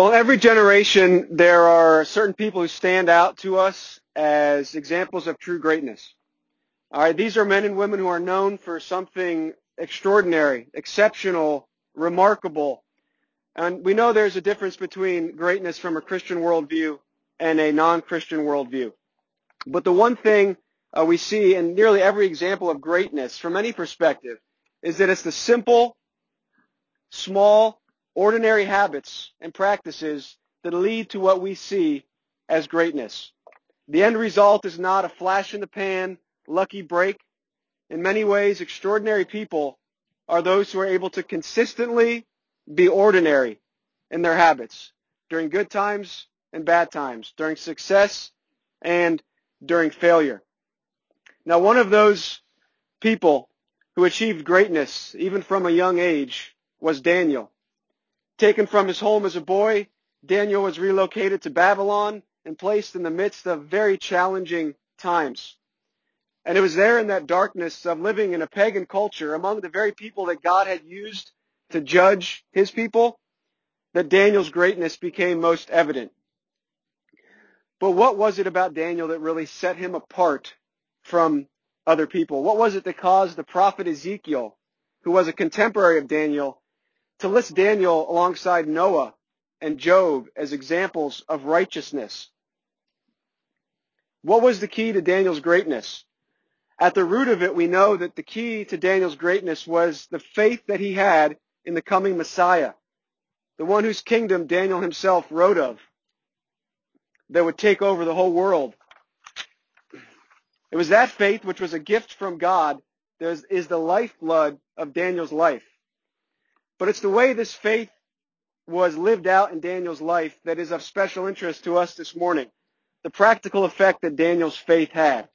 Well, every generation, there are certain people who stand out to us as examples of true greatness. All right, these are men and women who are known for something extraordinary, exceptional, remarkable. And we know there's a difference between greatness from a Christian worldview and a non-Christian worldview. But the one thing uh, we see in nearly every example of greatness from any perspective is that it's the simple, small, ordinary habits and practices that lead to what we see as greatness. The end result is not a flash in the pan, lucky break. In many ways, extraordinary people are those who are able to consistently be ordinary in their habits during good times and bad times, during success and during failure. Now, one of those people who achieved greatness, even from a young age, was Daniel. Taken from his home as a boy, Daniel was relocated to Babylon and placed in the midst of very challenging times. And it was there in that darkness of living in a pagan culture among the very people that God had used to judge his people that Daniel's greatness became most evident. But what was it about Daniel that really set him apart from other people? What was it that caused the prophet Ezekiel, who was a contemporary of Daniel, to list Daniel alongside Noah and Job as examples of righteousness? What was the key to Daniel's greatness? At the root of it, we know that the key to Daniel's greatness was the faith that he had in the coming Messiah, the one whose kingdom Daniel himself wrote of, that would take over the whole world. It was that faith, which was a gift from God, that is the lifeblood of Daniel's life. But it's the way this faith was lived out in Daniel's life that is of special interest to us this morning. The practical effect that Daniel's faith had.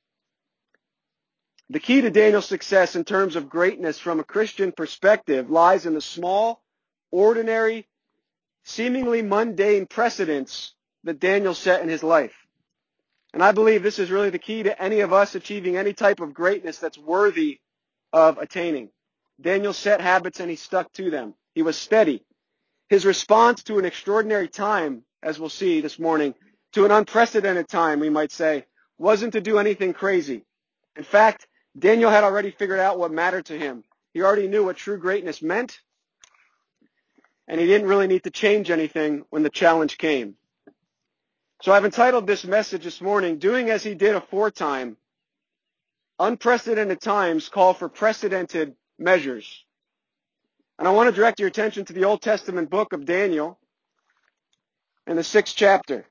The key to Daniel's success in terms of greatness from a Christian perspective lies in the small, ordinary, seemingly mundane precedents that Daniel set in his life. And I believe this is really the key to any of us achieving any type of greatness that's worthy of attaining. Daniel set habits and he stuck to them. He was steady. His response to an extraordinary time, as we'll see this morning, to an unprecedented time, we might say, wasn't to do anything crazy. In fact, Daniel had already figured out what mattered to him. He already knew what true greatness meant, and he didn't really need to change anything when the challenge came. So I've entitled this message this morning, Doing as He Did Aforetime, Unprecedented Times Call for Precedented Measures. And I want to direct your attention to the Old Testament book of Daniel in the sixth chapter.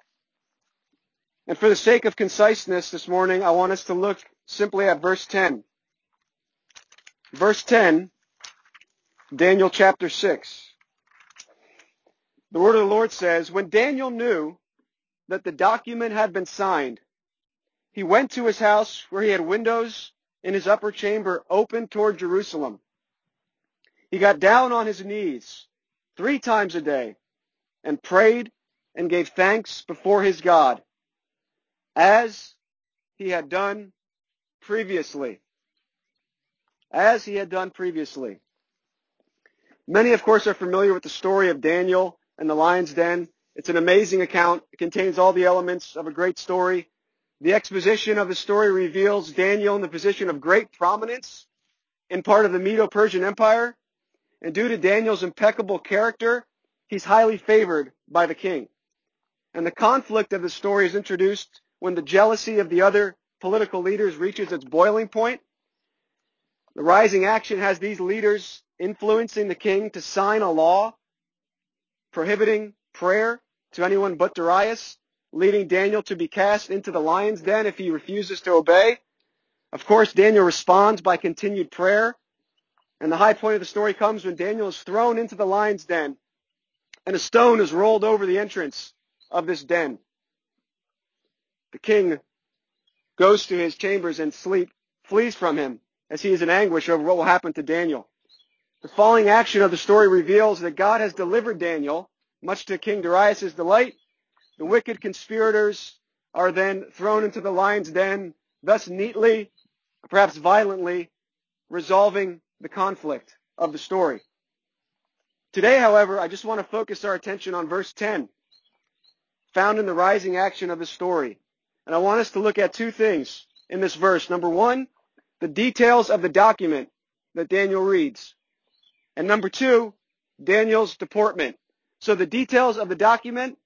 And for the sake of conciseness this morning, I want us to look simply at verse 10. Verse 10, Daniel chapter 6. The word of the Lord says, When Daniel knew that the document had been signed, he went to his house where he had windows in his upper chamber open toward Jerusalem. He got down on his knees three times a day and prayed and gave thanks before his God as he had done previously. As he had done previously. Many, of course, are familiar with the story of Daniel and the lion's den. It's an amazing account. It contains all the elements of a great story. The exposition of the story reveals Daniel in the position of great prominence in part of the Medo-Persian Empire. And due to Daniel's impeccable character, he's highly favored by the king. And the conflict of the story is introduced when the jealousy of the other political leaders reaches its boiling point. The rising action has these leaders influencing the king to sign a law prohibiting prayer to anyone but Darius, leading Daniel to be cast into the lion's den if he refuses to obey. Of course, Daniel responds by continued prayer. And the high point of the story comes when Daniel is thrown into the lion's den and a stone is rolled over the entrance of this den. The king goes to his chambers and sleep, flees from him as he is in anguish over what will happen to Daniel. The following action of the story reveals that God has delivered Daniel, much to King Darius' delight. The wicked conspirators are then thrown into the lion's den, thus neatly, perhaps violently, resolving the conflict of the story. Today, however, I just want to focus our attention on verse 10 found in the rising action of the story. And I want us to look at two things in this verse. Number one, the details of the document that Daniel reads. And number two, Daniel's deportment. So the details of the document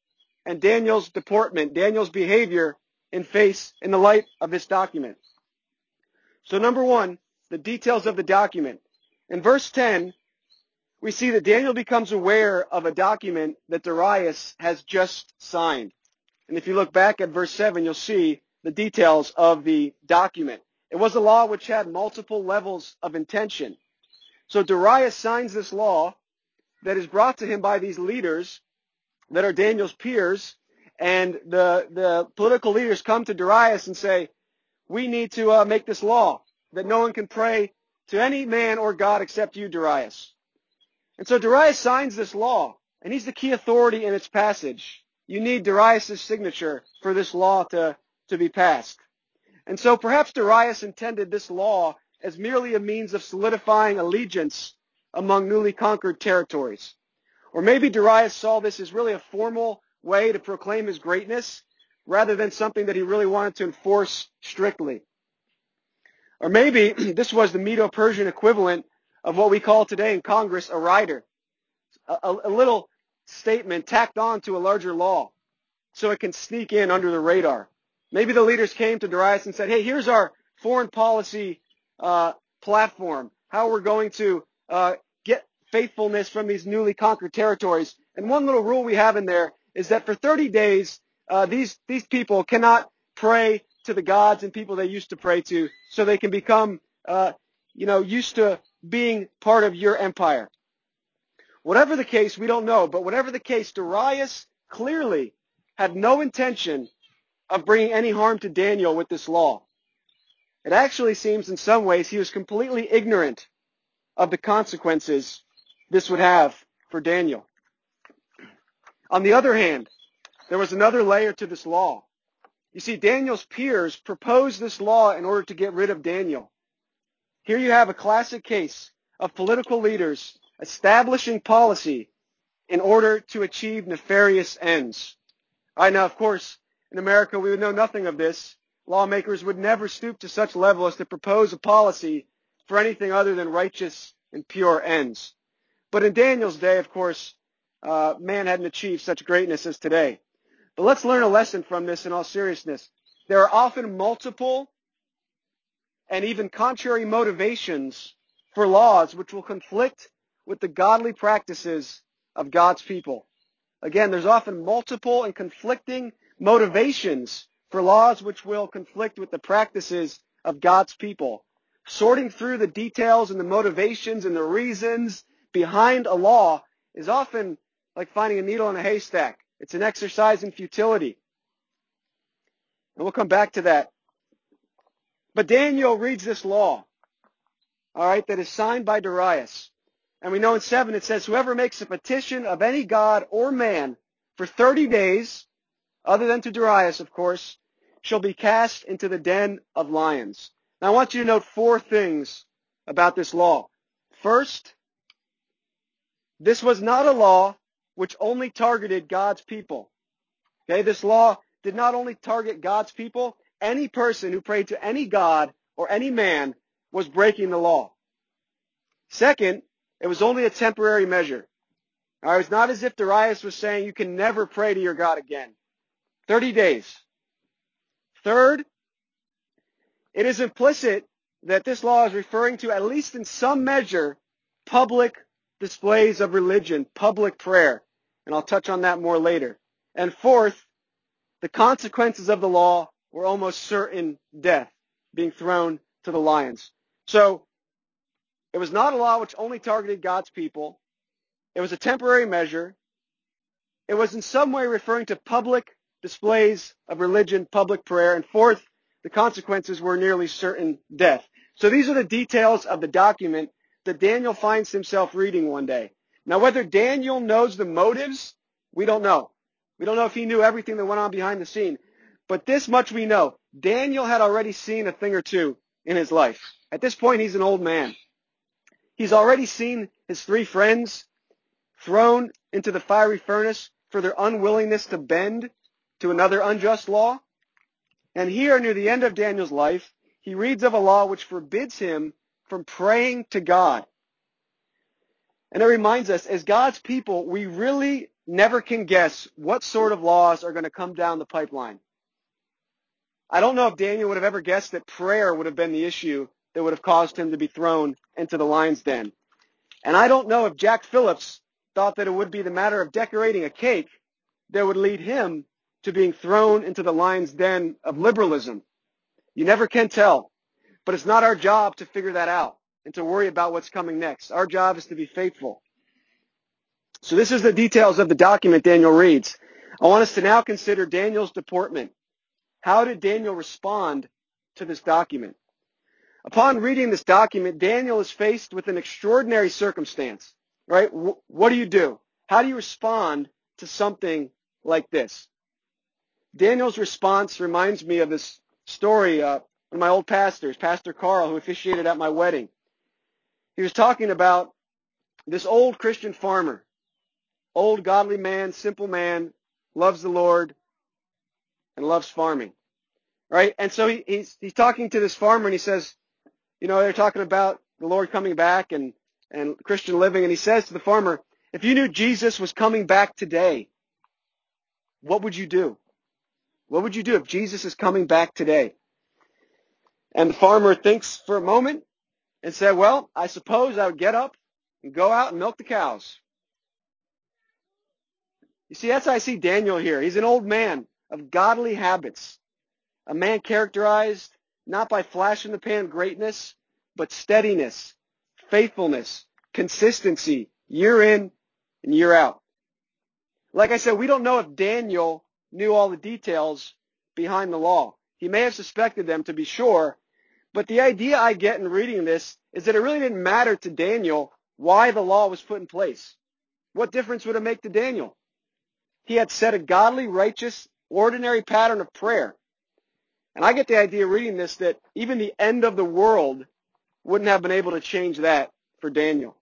and Daniel's deportment, Daniel's behavior in face, in the light of this document. So number one, the details of the document. In verse 10, we see that Daniel becomes aware of a document that Darius has just signed. And if you look back at verse 7, you'll see the details of the document. It was a law which had multiple levels of intention. So Darius signs this law that is brought to him by these leaders that are Daniel's peers, and the, the political leaders come to Darius and say, we need to uh, make this law that no one can pray to any man or God except you, Darius. And so Darius signs this law, and he's the key authority in its passage. You need Darius' signature for this law to, to be passed. And so perhaps Darius intended this law as merely a means of solidifying allegiance among newly conquered territories. Or maybe Darius saw this as really a formal way to proclaim his greatness rather than something that he really wanted to enforce strictly. Or maybe this was the Medo-Persian equivalent of what we call today in Congress a rider, a, a, little statement tacked on to a larger law so it can sneak in under the radar. Maybe the leaders came to Darius and said, hey, here's our foreign policy uh, platform, how we're going to uh, faithfulness from these newly conquered territories. And one little rule we have in there is that for 30 days, uh, these, these people cannot pray to the gods and people they used to pray to so they can become, uh, you know, used to being part of your empire. Whatever the case, we don't know, but whatever the case, Darius clearly had no intention of bringing any harm to Daniel with this law. It actually seems in some ways he was completely ignorant of the consequences this would have for Daniel. On the other hand, there was another layer to this law. You see, Daniel's peers proposed this law in order to get rid of Daniel. Here you have a classic case of political leaders establishing policy in order to achieve nefarious ends. I now, of course, in America, we would know nothing of this. Lawmakers would never stoop to such level as to propose a policy for anything other than righteous and pure ends. But in Daniel's day, of course, uh, man hadn't achieved such greatness as today. But let's learn a lesson from this in all seriousness. There are often multiple and even contrary motivations for laws which will conflict with the godly practices of God's people. Again, there's often multiple and conflicting motivations for laws which will conflict with the practices of God's people. Sorting through the details and the motivations and the reasons behind a law is often like finding a needle in a haystack. It's an exercise in futility. And we'll come back to that. But Daniel reads this law, all right, that is signed by Darius. And we know in 7 it says, whoever makes a petition of any god or man for 30 days, other than to Darius, of course, shall be cast into the den of lions. Now I want you to note four things about this law. First, this was not a law which only targeted God's people. Okay, this law did not only target God's people, any person who prayed to any God or any man was breaking the law. Second, it was only a temporary measure. All right, it's not as if Darius was saying you can never pray to your God again. 30 days. Third, it is implicit that this law is referring to, at least in some measure, public displays of religion, public prayer. And I'll touch on that more later. And fourth, the consequences of the law were almost certain death, being thrown to the lions. So it was not a law which only targeted God's people. It was a temporary measure. It was in some way referring to public displays of religion, public prayer. And fourth, the consequences were nearly certain death. So these are the details of the document that Daniel finds himself reading one day. Now, whether Daniel knows the motives, we don't know. We don't know if he knew everything that went on behind the scene. But this much we know. Daniel had already seen a thing or two in his life. At this point, he's an old man. He's already seen his three friends thrown into the fiery furnace for their unwillingness to bend to another unjust law? And here, near the end of Daniel's life, he reads of a law which forbids him from praying to God. And it reminds us, as God's people, we really never can guess what sort of laws are going to come down the pipeline. I don't know if Daniel would have ever guessed that prayer would have been the issue that would have caused him to be thrown into the lion's den. And I don't know if Jack Phillips thought that it would be the matter of decorating a cake that would lead him to being thrown into the lion's den of liberalism. You never can tell. But it's not our job to figure that out and to worry about what's coming next. Our job is to be faithful. So this is the details of the document Daniel reads. I want us to now consider Daniel's deportment. How did Daniel respond to this document? Upon reading this document, Daniel is faced with an extraordinary circumstance, right? What do you do? How do you respond to something like this? Daniel's response reminds me of this story, uh, one of my old pastors, Pastor Carl, who officiated at my wedding. He was talking about this old Christian farmer, old godly man, simple man, loves the Lord, and loves farming. Right? And so he, he's, he's talking to this farmer and he says, you know, they're talking about the Lord coming back and, and Christian living. And he says to the farmer, if you knew Jesus was coming back today, what would you do? What would you do if Jesus is coming back today? And the farmer thinks for a moment and said, well, I suppose I would get up and go out and milk the cows. You see, that's how I see Daniel here. He's an old man of godly habits, a man characterized not by flash in the pan greatness, but steadiness, faithfulness, consistency, year in and year out. Like I said, we don't know if Daniel knew all the details behind the law. He may have suspected them to be sure, but the idea I get in reading this is that it really didn't matter to Daniel why the law was put in place. What difference would it make to Daniel? He had set a godly, righteous, ordinary pattern of prayer. And I get the idea reading this that even the end of the world wouldn't have been able to change that for Daniel.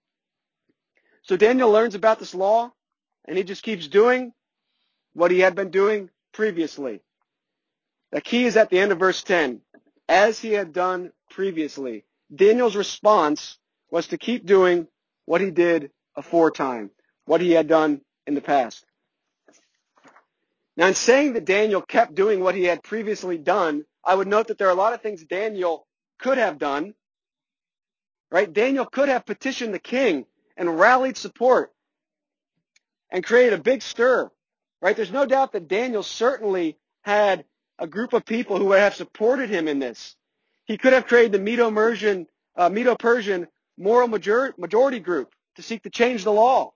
So Daniel learns about this law and he just keeps doing what he had been doing previously. The key is at the end of verse 10. As he had done previously. Daniel's response was to keep doing what he did aforetime, what he had done in the past. Now, in saying that Daniel kept doing what he had previously done, I would note that there are a lot of things Daniel could have done. Right? Daniel could have petitioned the king and rallied support and created a big stir. Right? There's no doubt that Daniel certainly had a group of people who would have supported him in this. He could have created the Medo-Persian, uh, Medo-Persian moral major- majority group to seek to change the law,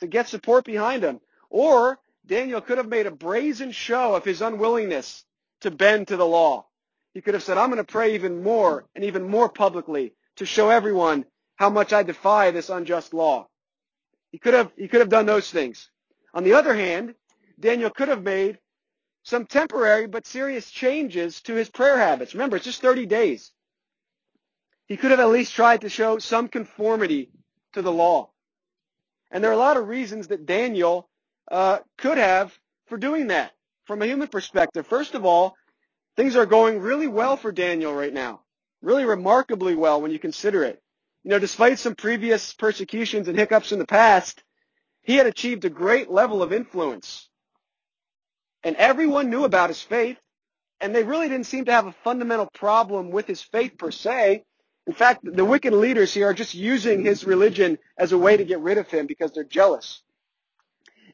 to get support behind him. Or Daniel could have made a brazen show of his unwillingness to bend to the law. He could have said, I'm going to pray even more and even more publicly to show everyone how much I defy this unjust law. He could have, he could have done those things. On the other hand, Daniel could have made some temporary but serious changes to his prayer habits. Remember, it's just 30 days. He could have at least tried to show some conformity to the law. And there are a lot of reasons that Daniel uh, could have for doing that from a human perspective. First of all, things are going really well for Daniel right now. Really remarkably well when you consider it. You know, despite some previous persecutions and hiccups in the past, he had achieved a great level of influence. And everyone knew about his faith, and they really didn't seem to have a fundamental problem with his faith per se. In fact, the wicked leaders here are just using his religion as a way to get rid of him because they're jealous.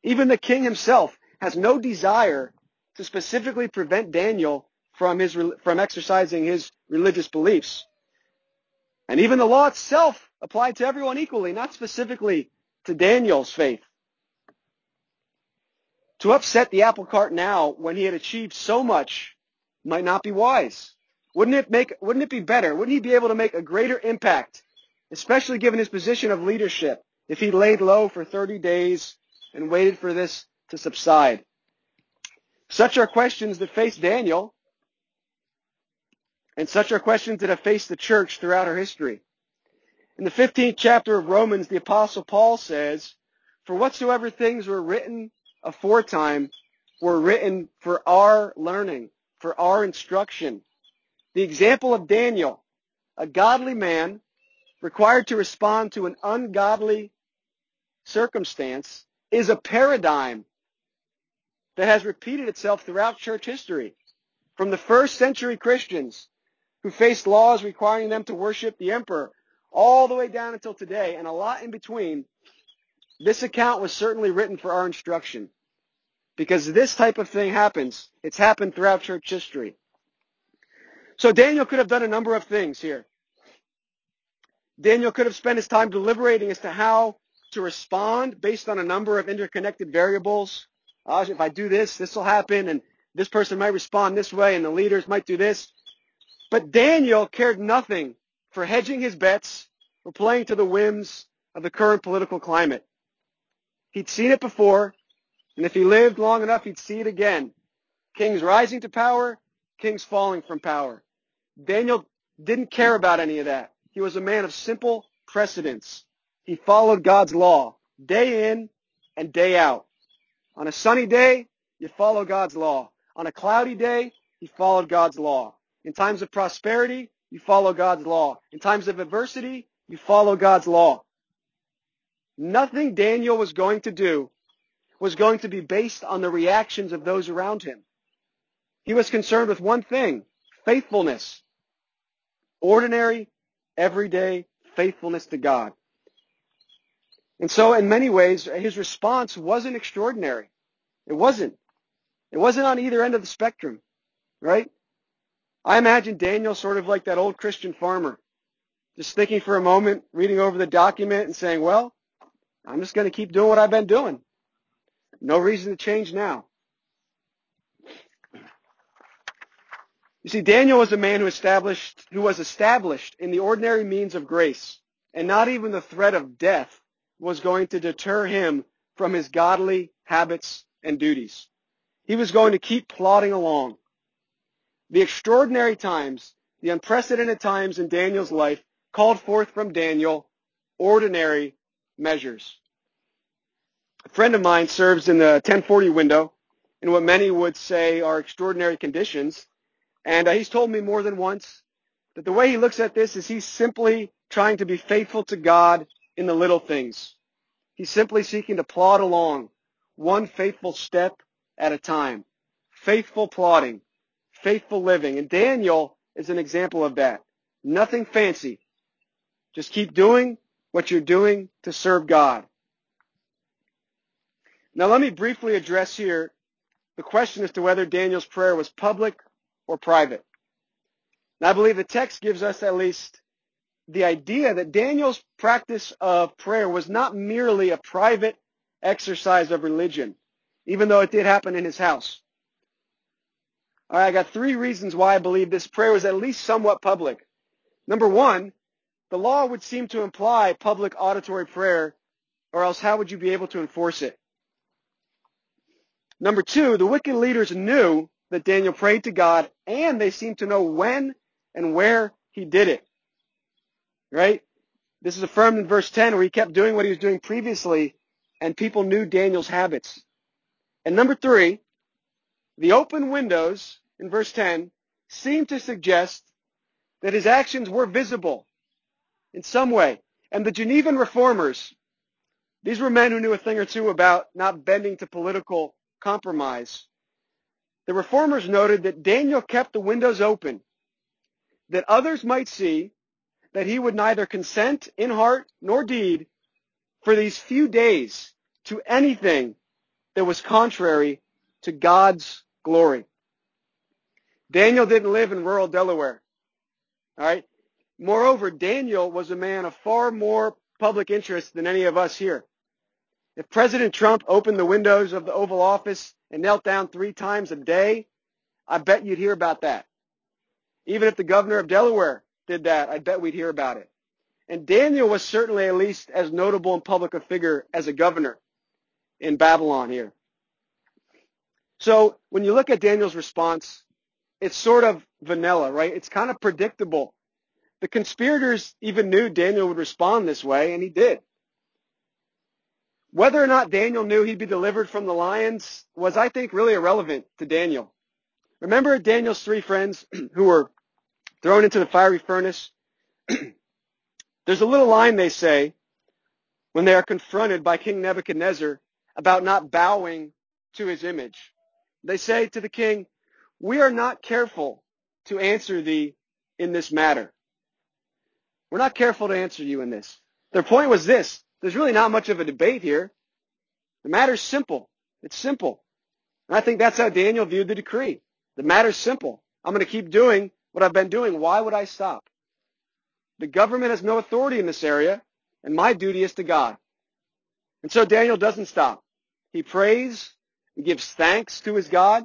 Even the king himself has no desire to specifically prevent Daniel from his from exercising his religious beliefs. And even the law itself applied to everyone equally, not specifically to Daniel's faith. To upset the apple cart now when he had achieved so much might not be wise. Wouldn't it make wouldn't it be better? Wouldn't he be able to make a greater impact, especially given his position of leadership, if he laid low for 30 days and waited for this to subside. Such are questions that face Daniel, and such are questions that have faced the church throughout our history. In the 15th chapter of Romans, the apostle Paul says, For whatsoever things were written aforetime were written for our learning, for our instruction. The example of Daniel, a godly man required to respond to an ungodly circumstance, is a paradigm that has repeated itself throughout church history. From the first century Christians who faced laws requiring them to worship the emperor all the way down until today and a lot in between, this account was certainly written for our instruction. Because this type of thing happens. It's happened throughout church history. So Daniel could have done a number of things here. Daniel could have spent his time deliberating as to how to respond based on a number of interconnected variables. Uh, if I do this, this will happen, and this person might respond this way, and the leaders might do this. But Daniel cared nothing for hedging his bets or playing to the whims of the current political climate. He'd seen it before, and if he lived long enough, he'd see it again. Kings rising to power, kings falling from power. Daniel didn't care about any of that. He was a man of simple precedence. He followed God's law day in and day out. On a sunny day, you follow God's law. On a cloudy day, he followed God's law. In times of prosperity, you follow God's law. In times of adversity, you follow God's law. Nothing Daniel was going to do was going to be based on the reactions of those around him. He was concerned with one thing, faithfulness. Ordinary, everyday faithfulness to God. And so in many ways, his response wasn't extraordinary. It wasn't. It wasn't on either end of the spectrum, right? I imagine Daniel sort of like that old Christian farmer, just thinking for a moment, reading over the document and saying, well, I'm just going to keep doing what I've been doing. No reason to change now. You see, Daniel was a man who established, who was established in the ordinary means of grace, and not even the threat of death was going to deter him from his godly habits and duties. He was going to keep plodding along. The extraordinary times, the unprecedented times in Daniel's life called forth from Daniel ordinary measures. A friend of mine serves in the 1040 window in what many would say are extraordinary conditions. And uh, he's told me more than once that the way he looks at this is he's simply trying to be faithful to God in the little things. He's simply seeking to plod along one faithful step at a time. Faithful plodding, faithful living. And Daniel is an example of that. Nothing fancy. Just keep doing what you're doing to serve God. Now let me briefly address here the question as to whether Daniel's prayer was public or private. Now I believe the text gives us at least the idea that Daniel's practice of prayer was not merely a private exercise of religion, even though it did happen in his house. All right, I got three reasons why I believe this prayer was at least somewhat public. Number one, the law would seem to imply public auditory prayer, or else how would you be able to enforce it? Number two, the wicked leaders knew that Daniel prayed to God, and they seemed to know when and where he did it. Right? This is affirmed in verse 10 where he kept doing what he was doing previously, and people knew Daniel's habits. And number three, the open windows in verse 10 seem to suggest that his actions were visible in some way. And the Genevan reformers, these were men who knew a thing or two about not bending to political compromise. The reformers noted that Daniel kept the windows open, that others might see that he would neither consent in heart nor deed for these few days to anything that was contrary to God's glory. Daniel didn't live in rural Delaware. All right. Moreover, Daniel was a man of far more public interest than any of us here. If President Trump opened the windows of the Oval Office and knelt down three times a day, I bet you'd hear about that. Even if the governor of Delaware did that, I bet we'd hear about it. And Daniel was certainly at least as notable and public a figure as a governor in Babylon here. So when you look at Daniel's response, it's sort of vanilla, right? It's kind of predictable. The conspirators even knew Daniel would respond this way, and he did. Whether or not Daniel knew he'd be delivered from the lions was, I think, really irrelevant to Daniel. Remember Daniel's three friends who were thrown into the fiery furnace? There's a little line they say when they are confronted by King Nebuchadnezzar about not bowing to his image. They say to the king, we are not careful to answer thee in this matter. We're not careful to answer you in this. Their point was this. There's really not much of a debate here. The matter's simple. It's simple. And I think that's how Daniel viewed the decree. The matter's simple. I'm going to keep doing what I've been doing. Why would I stop? The government has no authority in this area, and my duty is to God. And so Daniel doesn't stop. He prays and gives thanks to his God,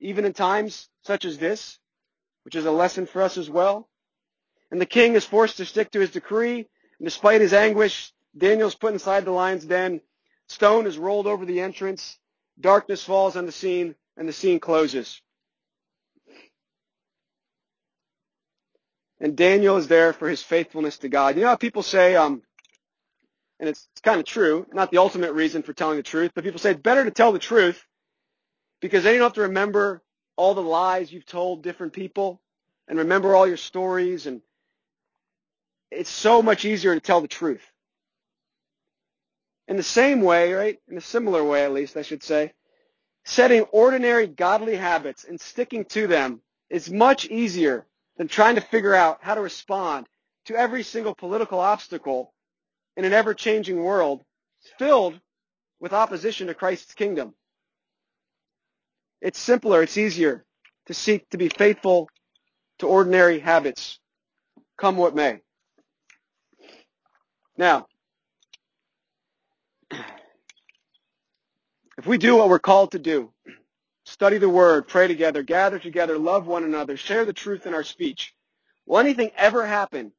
even in times such as this, which is a lesson for us as well. And the king is forced to stick to his decree, and despite his anguish, Daniel's put inside the lion's den. Stone is rolled over the entrance. Darkness falls on the scene, and the scene closes. And Daniel is there for his faithfulness to God. You know how people say, um, and it's, it's kind of true, not the ultimate reason for telling the truth, but people say it's better to tell the truth because then you don't have to remember all the lies you've told different people and remember all your stories and it's so much easier to tell the truth. In the same way, right, in a similar way at least, I should say, setting ordinary godly habits and sticking to them is much easier than trying to figure out how to respond to every single political obstacle in an ever-changing world filled with opposition to Christ's kingdom. It's simpler, it's easier to seek to be faithful to ordinary habits, come what may. Now, if we do what we're called to do, study the word, pray together, gather together, love one another, share the truth in our speech, will anything ever happen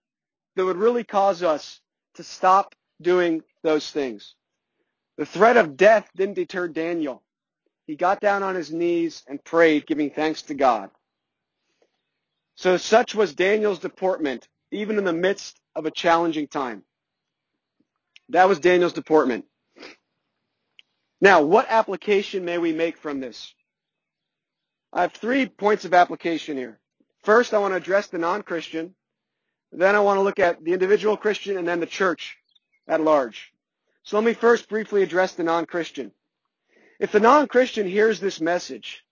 that would really cause us to stop doing those things? The threat of death didn't deter Daniel. He got down on his knees and prayed, giving thanks to God. So such was Daniel's deportment, even in the midst of a challenging time. That was Daniel's deportment. Now, what application may we make from this? I have three points of application here. First, I want to address the non-Christian. Then I want to look at the individual Christian and then the church at large. So let me first briefly address the non-Christian. If the non-Christian hears this message,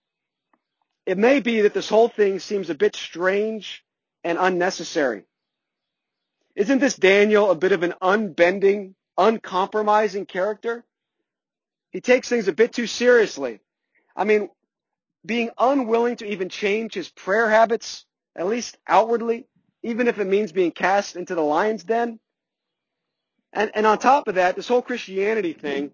it may be that this whole thing seems a bit strange and unnecessary. Isn't this Daniel a bit of an unbending, uncompromising character? He takes things a bit too seriously. I mean, being unwilling to even change his prayer habits, at least outwardly, even if it means being cast into the lion's den. And, and on top of that, this whole Christianity thing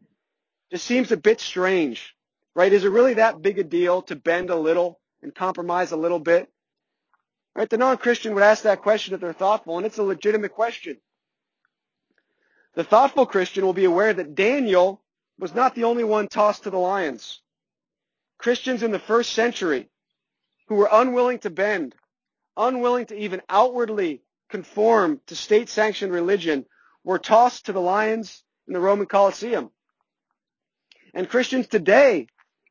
just seems a bit strange, right? Is it really that big a deal to bend a little and compromise a little bit? Right? The non-Christian would ask that question if they're thoughtful, and it's a legitimate question. The thoughtful Christian will be aware that Daniel was not the only one tossed to the lions. Christians in the first century who were unwilling to bend, unwilling to even outwardly conform to state-sanctioned religion, were tossed to the lions in the Roman Colosseum. And Christians today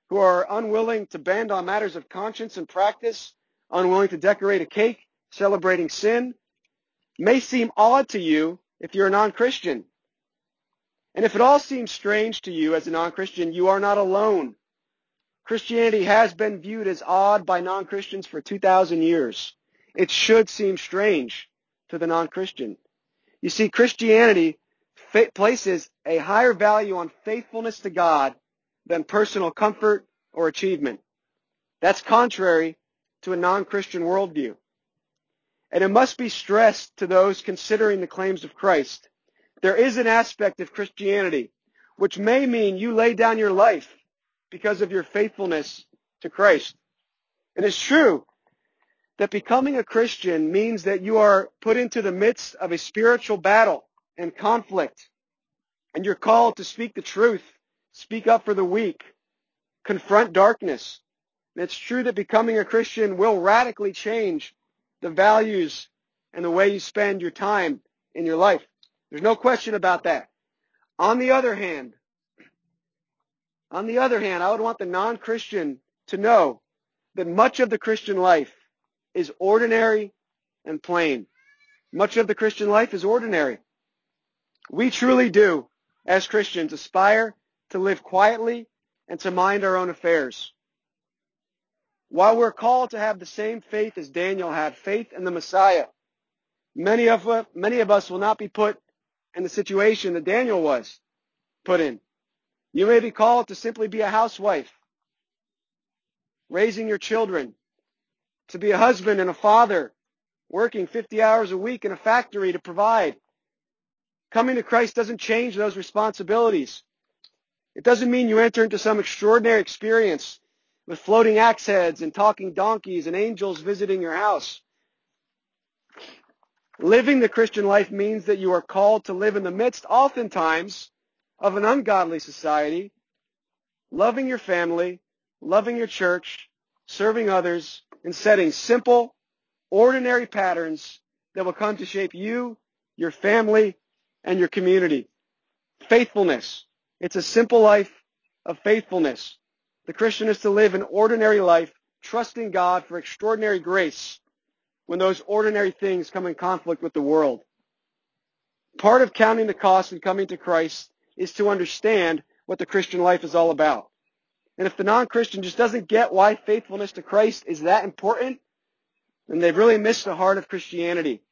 who are unwilling to bend on matters of conscience and practice, unwilling to decorate a cake, celebrating sin, may seem odd to you if you're a non-Christian. And if it all seems strange to you as a non-Christian, you are not alone. Christianity has been viewed as odd by non-Christians for 2,000 years. It should seem strange to the non-Christian. You see, Christianity places a higher value on faithfulness to God than personal comfort or achievement. That's contrary to a non-Christian worldview. And it must be stressed to those considering the claims of Christ. There is an aspect of Christianity which may mean you lay down your life because of your faithfulness to Christ. It is true that becoming a Christian means that you are put into the midst of a spiritual battle and conflict. And you're called to speak the truth, speak up for the weak, confront darkness. And it's true that becoming a Christian will radically change the values and the way you spend your time in your life. There's no question about that. On the other hand, On the other hand, I would want the non-Christian to know that much of the Christian life is ordinary and plain. Much of the Christian life is ordinary. We truly do, as Christians, aspire to live quietly and to mind our own affairs. While we're called to have the same faith as Daniel had, faith in the Messiah, many of, many of us will not be put in the situation that Daniel was put in. You may be called to simply be a housewife, raising your children, to be a husband and a father, working 50 hours a week in a factory to provide. Coming to Christ doesn't change those responsibilities. It doesn't mean you enter into some extraordinary experience with floating axe heads and talking donkeys and angels visiting your house. Living the Christian life means that you are called to live in the midst, oftentimes, of an ungodly society, loving your family, loving your church, serving others, and setting simple, ordinary patterns that will come to shape you, your family, and your community. Faithfulness. It's a simple life of faithfulness. The Christian is to live an ordinary life, trusting God for extraordinary grace when those ordinary things come in conflict with the world. Part of counting the cost and coming to Christ is to understand what the Christian life is all about. And if the non-Christian just doesn't get why faithfulness to Christ is that important, then they've really missed the heart of Christianity.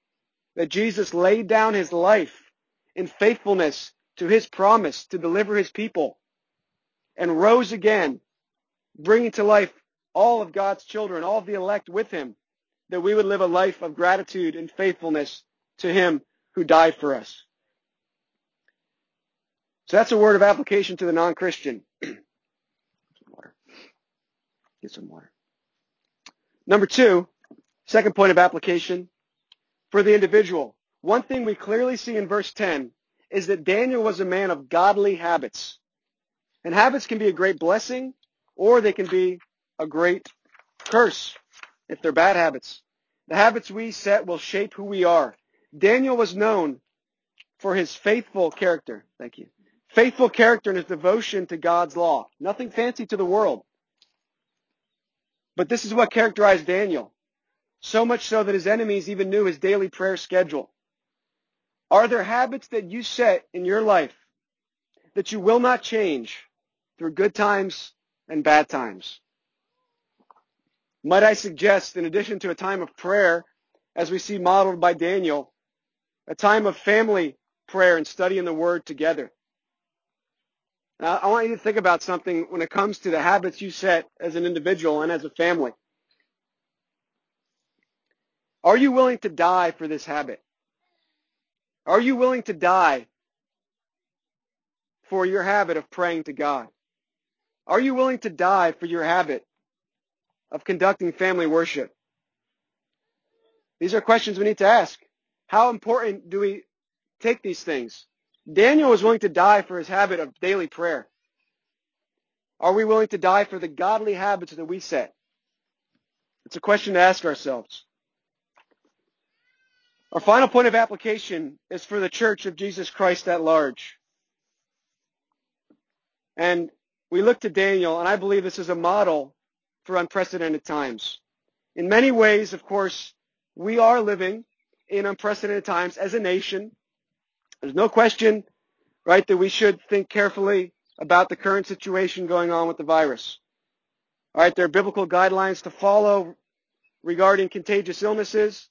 That Jesus laid down his life in faithfulness to his promise to deliver his people and rose again, bringing to life all of God's children, all of the elect with him, that we would live a life of gratitude and faithfulness to him who died for us. So that's a word of application to the non-Christian. water. Get some water. Number two, second point of application for the individual. One thing we clearly see in verse 10 is that Daniel was a man of godly habits. And habits can be a great blessing or they can be a great curse if they're bad habits. The habits we set will shape who we are. Daniel was known for his faithful character. Thank you. Faithful character and his devotion to God's law. Nothing fancy to the world. But this is what characterized Daniel. So much so that his enemies even knew his daily prayer schedule. Are there habits that you set in your life that you will not change through good times and bad times? Might I suggest, in addition to a time of prayer, as we see modeled by Daniel, a time of family prayer and studying the Word together. Now, I want you to think about something when it comes to the habits you set as an individual and as a family. Are you willing to die for this habit? Are you willing to die for your habit of praying to God? Are you willing to die for your habit of conducting family worship? These are questions we need to ask. How important do we take these things? Daniel was willing to die for his habit of daily prayer. Are we willing to die for the godly habits that we set? It's a question to ask ourselves. Our final point of application is for the church of Jesus Christ at large. And we look to Daniel, and I believe this is a model for unprecedented times. In many ways, of course, we are living in unprecedented times as a nation, there's no question, right, that we should think carefully about the current situation going on with the virus. All right, there are biblical guidelines to follow regarding contagious illnesses.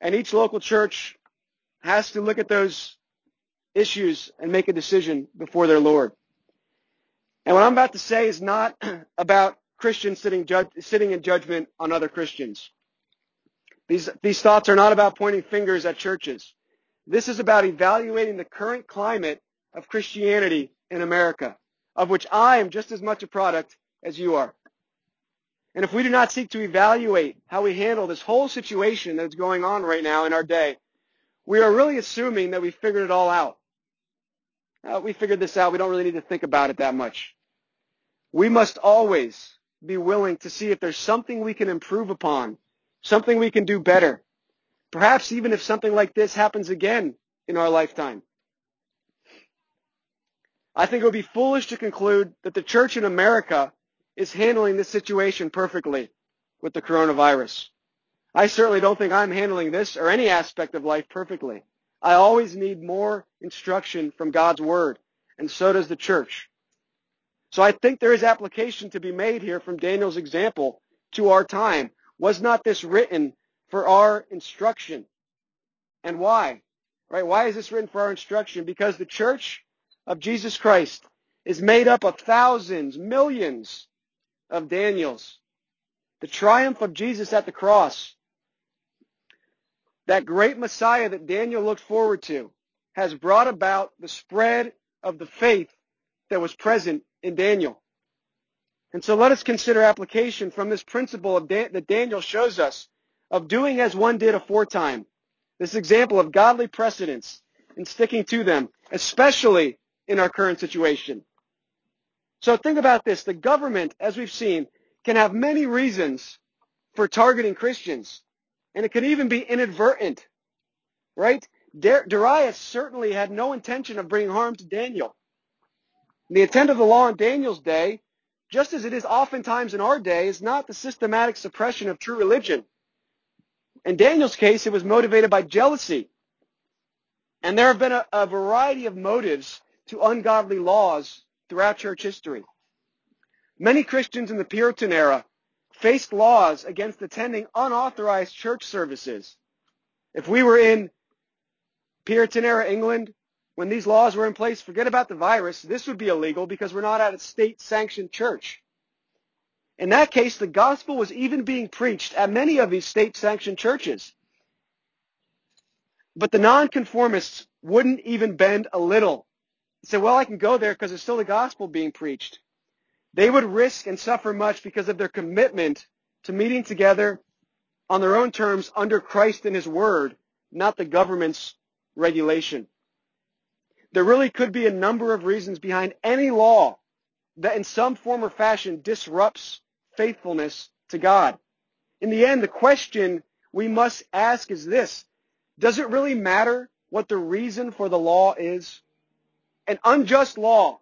And each local church has to look at those issues and make a decision before their Lord. And what I'm about to say is not about Christians sitting, ju- sitting in judgment on other Christians. These, these thoughts are not about pointing fingers at churches. This is about evaluating the current climate of Christianity in America, of which I am just as much a product as you are. And if we do not seek to evaluate how we handle this whole situation that's going on right now in our day, we are really assuming that we figured it all out. Uh, we figured this out. We don't really need to think about it that much. We must always be willing to see if there's something we can improve upon, something we can do better. Perhaps even if something like this happens again in our lifetime. I think it would be foolish to conclude that the church in America is handling this situation perfectly with the coronavirus. I certainly don't think I'm handling this or any aspect of life perfectly. I always need more instruction from God's Word, and so does the church. So I think there is application to be made here from Daniel's example to our time. Was not this written for our instruction? And why? Right? Why is this written for our instruction? Because the church of Jesus Christ is made up of thousands, millions of Daniels. The triumph of Jesus at the cross, that great Messiah that Daniel looked forward to, has brought about the spread of the faith that was present in Daniel. And so let us consider application from this principle Dan- that Daniel shows us of doing as one did aforetime. This example of godly precedence and sticking to them, especially in our current situation. So think about this. The government, as we've seen, can have many reasons for targeting Christians. And it can even be inadvertent. Right? Darius certainly had no intention of bringing harm to Daniel. The intent of the law in Daniel's day, just as it is oftentimes in our day, is not the systematic suppression of true religion. In Daniel's case, it was motivated by jealousy. And there have been a, a variety of motives to ungodly laws throughout church history. Many Christians in the Puritan era faced laws against attending unauthorized church services. If we were in Puritan era England, when these laws were in place, forget about the virus, this would be illegal because we're not at a state sanctioned church. In that case, the gospel was even being preached at many of these state sanctioned churches. But the nonconformists wouldn't even bend a little. They said, well, I can go there because there's still the gospel being preached. They would risk and suffer much because of their commitment to meeting together on their own terms under Christ and His Word, not the government's regulation. There really could be a number of reasons behind any law that in some form or fashion disrupts faithfulness to God. In the end, the question we must ask is this. Does it really matter what the reason for the law is? An unjust law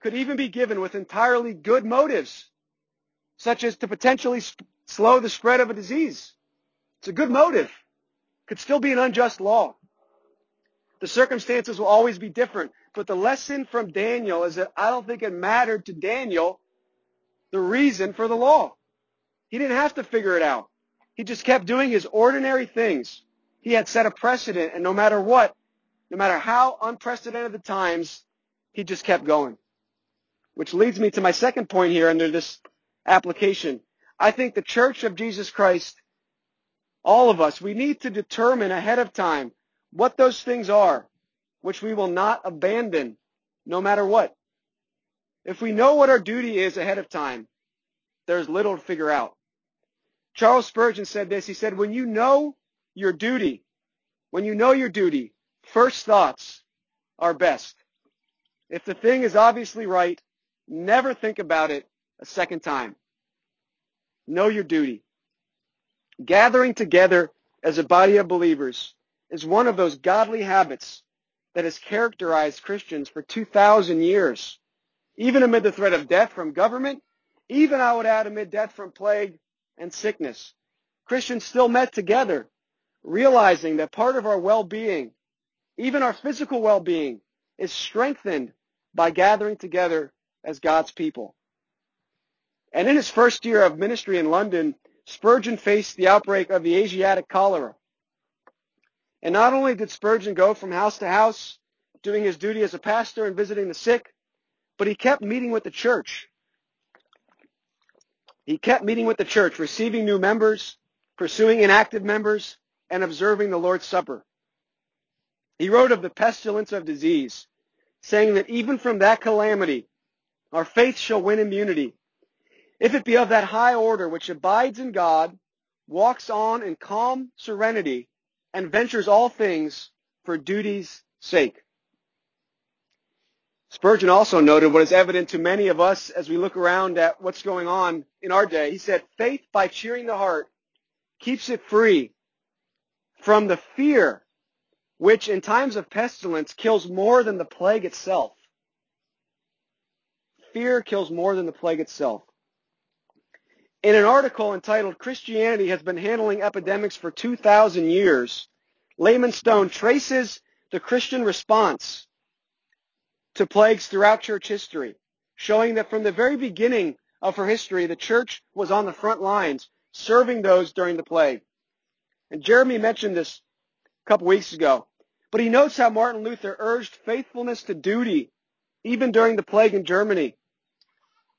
could even be given with entirely good motives, such as to potentially slow the spread of a disease. It's a good motive. Could still be an unjust law. The circumstances will always be different. But the lesson from Daniel is that I don't think it mattered to Daniel the reason for the law. He didn't have to figure it out. He just kept doing his ordinary things. He had set a precedent, and no matter what, no matter how unprecedented the times, he just kept going. Which leads me to my second point here under this application. I think the Church of Jesus Christ, all of us, we need to determine ahead of time what those things are, which we will not abandon no matter what. If we know what our duty is ahead of time, there's little to figure out. Charles Spurgeon said this. He said, when you know your duty, when you know your duty, first thoughts are best. If the thing is obviously right, never think about it a second time. Know your duty. Gathering together as a body of believers is one of those godly habits that has characterized Christians for 2,000 years. Even amid the threat of death from government, even I would add amid death from plague and sickness, Christians still met together, realizing that part of our well-being, even our physical well-being, is strengthened by gathering together as God's people. And in his first year of ministry in London, Spurgeon faced the outbreak of the Asiatic cholera. And not only did Spurgeon go from house to house, doing his duty as a pastor and visiting the sick, but he kept meeting with the church. He kept meeting with the church, receiving new members, pursuing inactive members, and observing the Lord's Supper. He wrote of the pestilence of disease, saying that even from that calamity, our faith shall win immunity. If it be of that high order which abides in God, walks on in calm serenity, and ventures all things for duty's sake. Spurgeon also noted what is evident to many of us as we look around at what's going on in our day. He said, faith by cheering the heart keeps it free from the fear which in times of pestilence kills more than the plague itself. Fear kills more than the plague itself. In an article entitled Christianity has been handling epidemics for 2,000 years, Lyman Stone traces the Christian response to plagues throughout church history, showing that from the very beginning of her history, the church was on the front lines serving those during the plague. And Jeremy mentioned this a couple weeks ago. But he notes how Martin Luther urged faithfulness to duty even during the plague in Germany.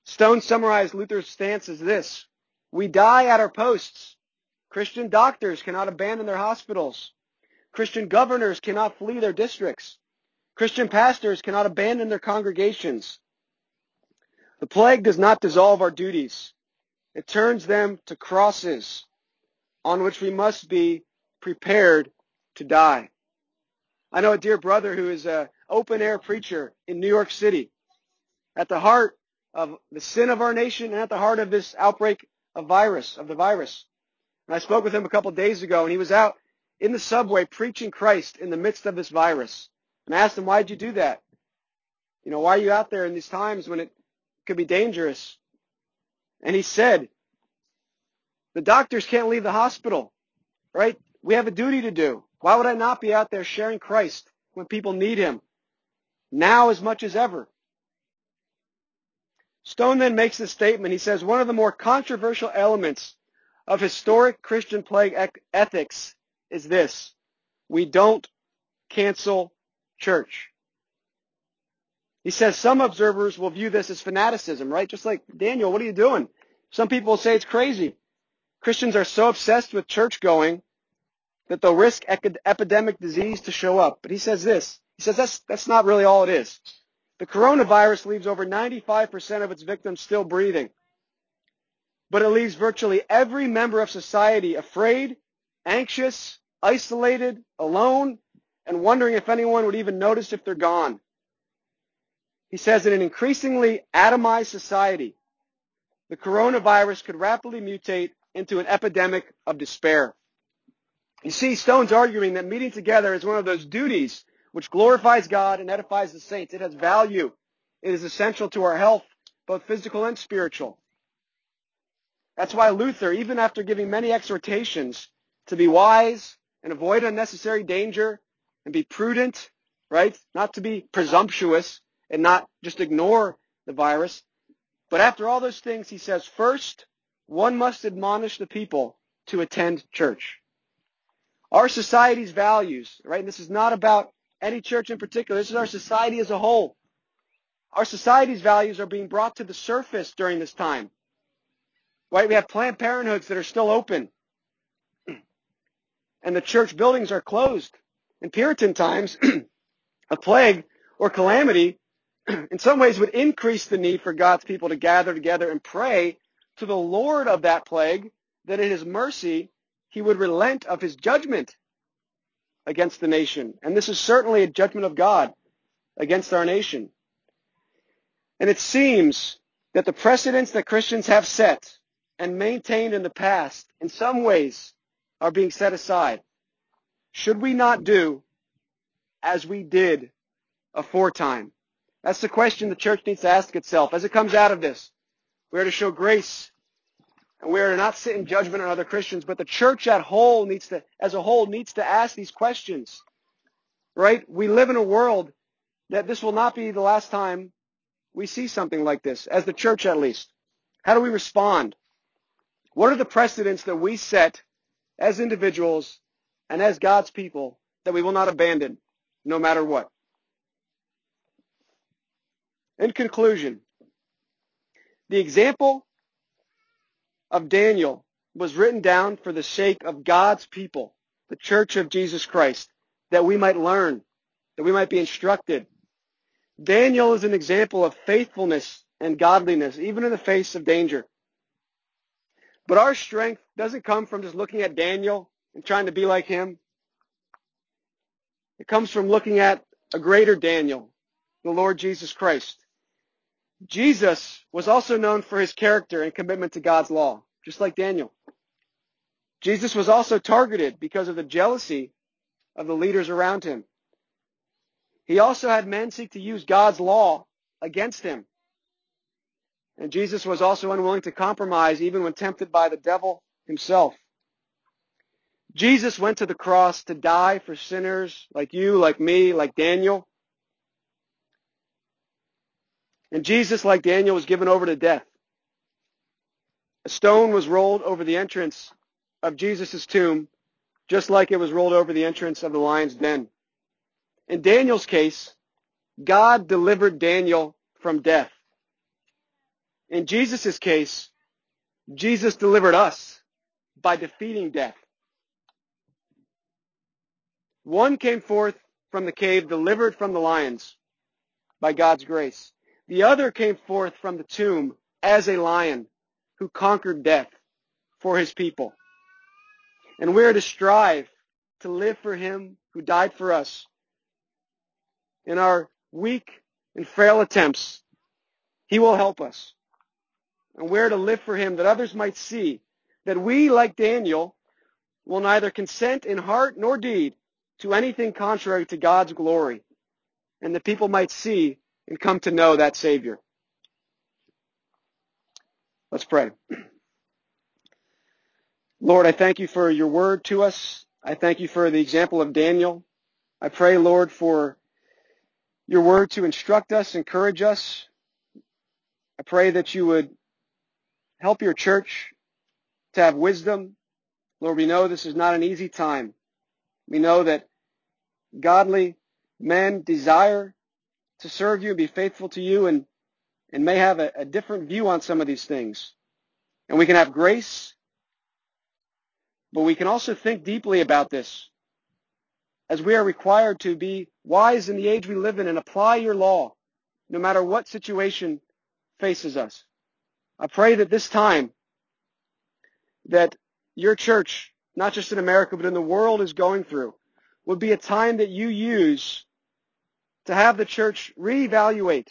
Stone summarized Luther's stance as this. We die at our posts. Christian doctors cannot abandon their hospitals. Christian governors cannot flee their districts. Christian pastors cannot abandon their congregations. The plague does not dissolve our duties. It turns them to crosses on which we must be prepared to die. I know a dear brother who is an open air preacher in New York City. At the heart of the sin of our nation and at the heart of this outbreak of virus, of the virus. And I spoke with him a couple days ago and he was out in the subway preaching Christ in the midst of this virus. And I asked him, why did you do that? You know, why are you out there in these times when it could be dangerous? And he said, the doctors can't leave the hospital, right? We have a duty to do. Why would I not be out there sharing Christ when people need him? Now as much as ever. Stone then makes the statement. He says, one of the more controversial elements of historic Christian plague ethics is this. We don't cancel church. He says some observers will view this as fanaticism, right? Just like, Daniel, what are you doing? Some people say it's crazy. Christians are so obsessed with church going that they'll risk epidemic disease to show up. But he says this. He says that's, that's not really all it is. The coronavirus leaves over 95% of its victims still breathing. But it leaves virtually every member of society afraid, anxious, isolated, alone, and wondering if anyone would even notice if they're gone. He says in an increasingly atomized society, the coronavirus could rapidly mutate into an epidemic of despair. You see, Stone's arguing that meeting together is one of those duties which glorifies God and edifies the saints. It has value. It is essential to our health, both physical and spiritual. That's why Luther, even after giving many exhortations to be wise and avoid unnecessary danger and be prudent, right? Not to be presumptuous and not just ignore the virus. But after all those things, he says, first, one must admonish the people to attend church. Our society's values, right? And this is not about any church in particular. This is our society as a whole. Our society's values are being brought to the surface during this time. Right? We have Planned Parenthoods that are still open. And the church buildings are closed. In Puritan times, a plague or calamity in some ways would increase the need for God's people to gather together and pray to the Lord of that plague that in his mercy he would relent of his judgment against the nation. And this is certainly a judgment of God against our nation. And it seems that the precedents that Christians have set and maintained in the past in some ways are being set aside. Should we not do as we did aforetime? That's the question the church needs to ask itself as it comes out of this. We are to show grace. And we are not sitting judgment on other Christians, but the church at whole needs to, as a whole needs to ask these questions. Right? We live in a world that this will not be the last time we see something like this, as the church at least. How do we respond? What are the precedents that we set as individuals and as God's people that we will not abandon no matter what? In conclusion, the example of Daniel was written down for the sake of God's people, the church of Jesus Christ, that we might learn, that we might be instructed. Daniel is an example of faithfulness and godliness, even in the face of danger. But our strength doesn't come from just looking at Daniel and trying to be like him. It comes from looking at a greater Daniel, the Lord Jesus Christ. Jesus was also known for his character and commitment to God's law, just like Daniel. Jesus was also targeted because of the jealousy of the leaders around him. He also had men seek to use God's law against him. And Jesus was also unwilling to compromise even when tempted by the devil himself. Jesus went to the cross to die for sinners like you, like me, like Daniel. And Jesus, like Daniel, was given over to death. A stone was rolled over the entrance of Jesus' tomb, just like it was rolled over the entrance of the lion's den. In Daniel's case, God delivered Daniel from death. In Jesus' case, Jesus delivered us by defeating death. One came forth from the cave delivered from the lions by God's grace. The other came forth from the tomb as a lion who conquered death for his people. And we are to strive to live for him who died for us. In our weak and frail attempts, he will help us. And we're to live for him that others might see that we, like Daniel, will neither consent in heart nor deed to anything contrary to God's glory, and the people might see and come to know that Savior. Let's pray. Lord, I thank you for your word to us. I thank you for the example of Daniel. I pray, Lord, for your word to instruct us, encourage us. I pray that you would help your church to have wisdom. Lord, we know this is not an easy time. We know that godly men desire to serve you and be faithful to you and, and may have a, a different view on some of these things. And we can have grace, but we can also think deeply about this as we are required to be wise in the age we live in and apply your law no matter what situation faces us. I pray that this time that your church, not just in America, but in the world is going through, would be a time that you use to have the church reevaluate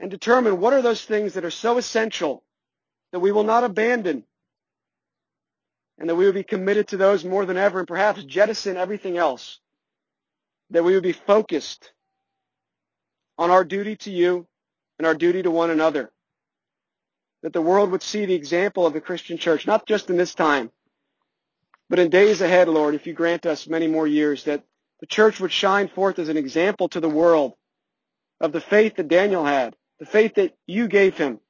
and determine what are those things that are so essential that we will not abandon and that we would be committed to those more than ever and perhaps jettison everything else. That we would be focused on our duty to you and our duty to one another. That the world would see the example of the Christian church, not just in this time, but in days ahead, Lord, if you grant us many more years, that the church would shine forth as an example to the world of the faith that Daniel had, the faith that you gave him.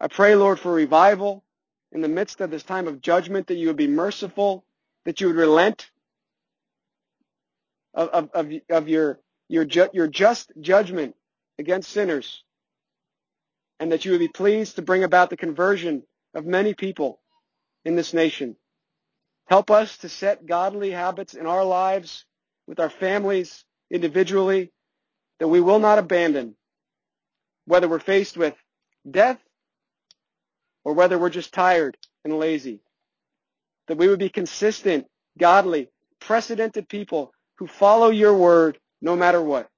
I pray, Lord, for revival in the midst of this time of judgment, that you would be merciful, that you would relent of, of, of, of your, your, ju- your just judgment against sinners, and that you would be pleased to bring about the conversion of many people in this nation. Help us to set godly habits in our lives, with our families, individually, that we will not abandon, whether we're faced with death or whether we're just tired and lazy. That we would be consistent, godly, precedented people who follow your word no matter what.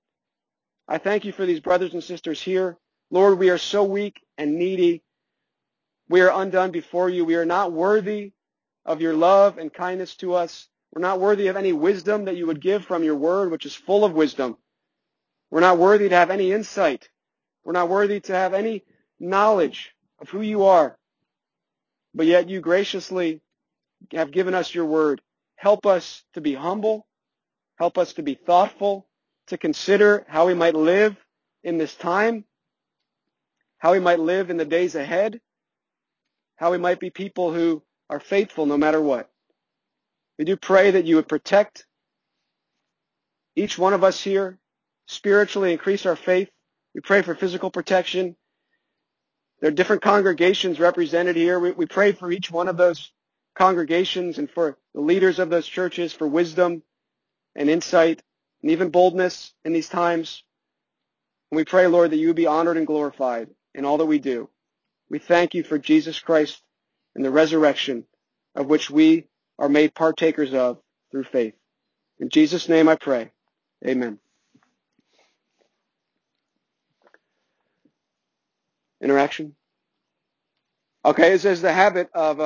I thank you for these brothers and sisters here. Lord, we are so weak and needy. We are undone before you. We are not worthy of your love and kindness to us. We're not worthy of any wisdom that you would give from your word, which is full of wisdom. We're not worthy to have any insight. We're not worthy to have any knowledge of who you are. But yet you graciously have given us your word. Help us to be humble. Help us to be thoughtful, to consider how we might live in this time, how we might live in the days ahead, how we might be people who are faithful no matter what. We do pray that you would protect each one of us here, spiritually increase our faith. We pray for physical protection. There are different congregations represented here. We, we pray for each one of those congregations and for the leaders of those churches for wisdom and insight and even boldness in these times. And we pray, Lord, that you would be honored and glorified in all that we do. We thank you for Jesus Christ and the resurrection of which we are made partakers of through faith. In Jesus' name I pray. Amen. Interaction? Okay, it says the habit of uh,